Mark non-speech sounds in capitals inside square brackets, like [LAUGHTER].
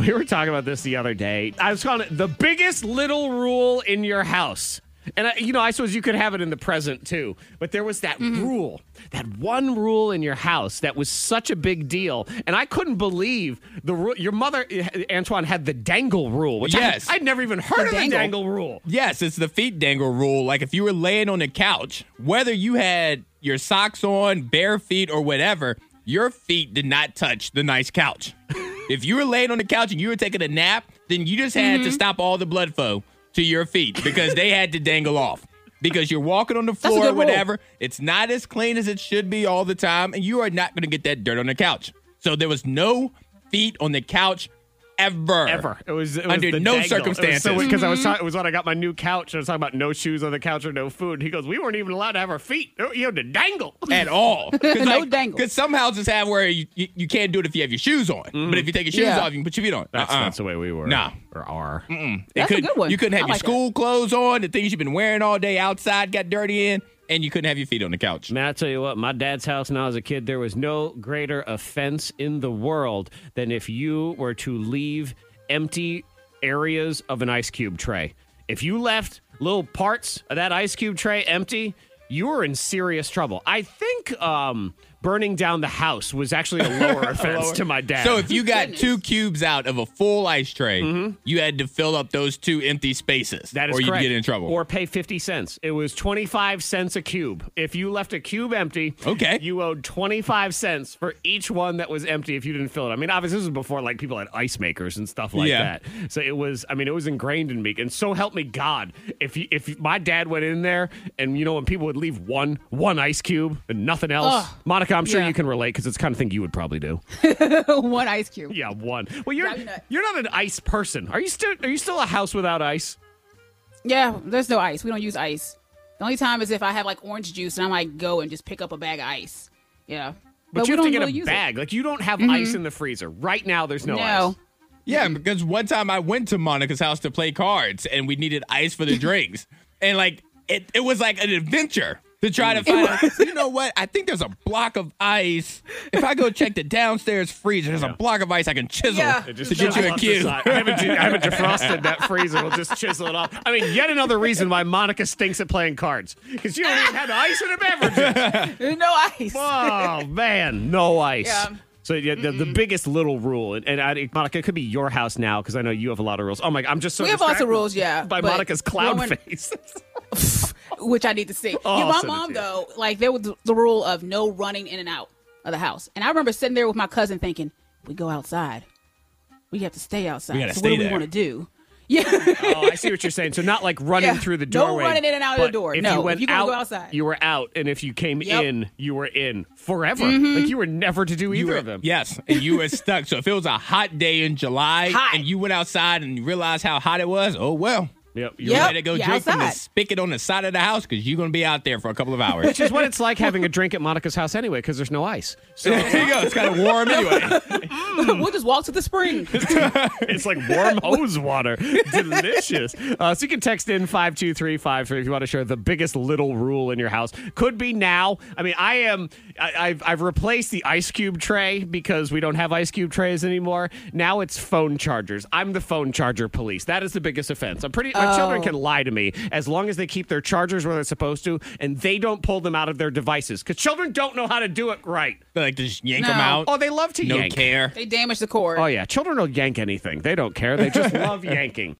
[LAUGHS] We were talking about this the other day. I was calling it the biggest little rule in your house. And, I, you know, I suppose you could have it in the present too. But there was that Mm-hmm. rule, that one rule in your house that was such a big deal. And I couldn't believe the rule. Your mother, Antoine, had the dangle rule, which Yes. I, would never even heard of dangle. the dangle rule. Yes, it's the feet dangle rule. Like if you were laying on the couch, whether you had your socks on, bare feet, or whatever, your feet did not touch the nice couch. [LAUGHS] if you were laying on the couch and you were taking a nap, then you just had Mm-hmm. to stop all the blood flow to your feet because they had to dangle off. Because you're walking on the floor or whatever, it's not as clean as it should be all the time, and you are not going to get that dirt on the couch. So there was no feet on the couch ever. Ever. It was, it was Under the no dangle. circumstances. Because I was Mm-hmm. talking, it was when I got my new couch. I was talking about no shoes on the couch or no food. He goes, "We weren't even allowed to have our feet. You had to dangle." at all. [LAUGHS] No dangle. Because some houses have where you, you, you can't do it if you have your shoes on. But if you take your shoes Yeah. off, you can put your feet on. That's, Uh-uh. that's the way we were. Nah. Or are. It That's a could- good one. You couldn't have I your like that. school clothes on, the things you've been wearing all day outside got dirty in, and you couldn't have your feet on the couch. Man, I tell you what, my dad's house when I was a kid, there was no greater offense in the world than if you were to leave empty areas of an ice cube tray. If you left little parts of that ice cube tray empty, you were in serious trouble. I think um, burning down the house was actually a lower [LAUGHS] offense to my dad. So if you got Goodness. two cubes out of a full ice tray, you had to fill up those two empty spaces, Mm-hmm. That is or you'd correct. get in trouble. Or pay 50 cents. It was 25 cents a cube. If you left a cube empty, Okay. you owed 25 cents for each one that was empty if you didn't fill it. I mean, obviously, this was before like people had ice makers and stuff like Yeah. that. So it was, I mean, it was ingrained in me. And so help me God, if you, if my dad went in there and, you know, when people would leave one, one ice cube and nothing else, Ugh. Monica, I'm sure Yeah. you can relate because it's the kind of thing you would probably do. [LAUGHS] One ice cube. Yeah, one. Well, you're, Drive me you're not an ice person. Are you still, are you still a house without ice? Yeah, there's no ice. We don't use ice. The only time is if I have like orange juice and I might go and just pick up a bag of ice. Yeah. But, we you have to don't get really a use it. bag. Like you don't have mm-hmm. ice in the freezer. Right now there's no, No. ice. Yeah, because one time I went to Monica's house to play cards and we needed ice for the [LAUGHS] drinks. And like it, it was like an adventure to try to [LAUGHS] find out. [LAUGHS] You know what? I think there's a block of ice. If I go check the downstairs freezer, there's a block of ice I can chisel Yeah. to It get you a chisels off cue. I haven't, de- I haven't [LAUGHS] defrosted that freezer. We'll just chisel it off. I mean, yet another reason why Monica stinks at playing cards because you don't even have ice in her beverages. There's no ice. Oh man, no ice. Yeah. So yeah, the, the biggest little rule, and, and I, Monica, it could be your house now because I know you have a lot of rules. Oh my, god I'm just so We have lots of rules, yeah, By Monica's cloud when- face. Which I need to see. Oh, yeah, my mom though, like there was the rule of no running in and out of the house, and I remember sitting there with my cousin thinking, "We go outside, we have to stay outside. gotta so stay what do there. we want to do?" [LAUGHS] Yeah, Oh, I see what you're saying. So not like running Yeah. through the doorway. No doorway. running in and out of the door. If No, you if you're out, go outside. you were out, and if you came Yep. in, you were in forever. Mm-hmm. Like you were never to do either were- of them. Yes, and you were stuck. So if it was a hot day in July Hot. and you went outside and you realized how hot it was, oh well. Yep. You You're Yep. better go you're drink from the spigot on the side of the house because you're going to be out there for a couple of hours. Which is what it's like having a drink at Monica's house anyway, because there's no ice. So [LAUGHS] there you go. It's kind of warm [LAUGHS] anyway. we'll just walk to the spring. [LAUGHS] it's like warm hose water. Delicious. Uh, so you can text in 52353 if you want to share the biggest little rule in your house. Could be now. I mean, I am, I, I've, I've replaced the ice cube tray because we don't have ice cube trays anymore. Now it's phone chargers. I'm the phone charger police. That is the biggest offense. I'm pretty, my children oh. can lie to me as long as they keep their chargers where they're supposed to and they don't pull them out of their devices because children don't know how to do it right. They like just yank No. them out. Oh, they love to yank. no yank. care. they damage the cord. Oh yeah, children will yank anything. They don't care. They just [LAUGHS] love yanking.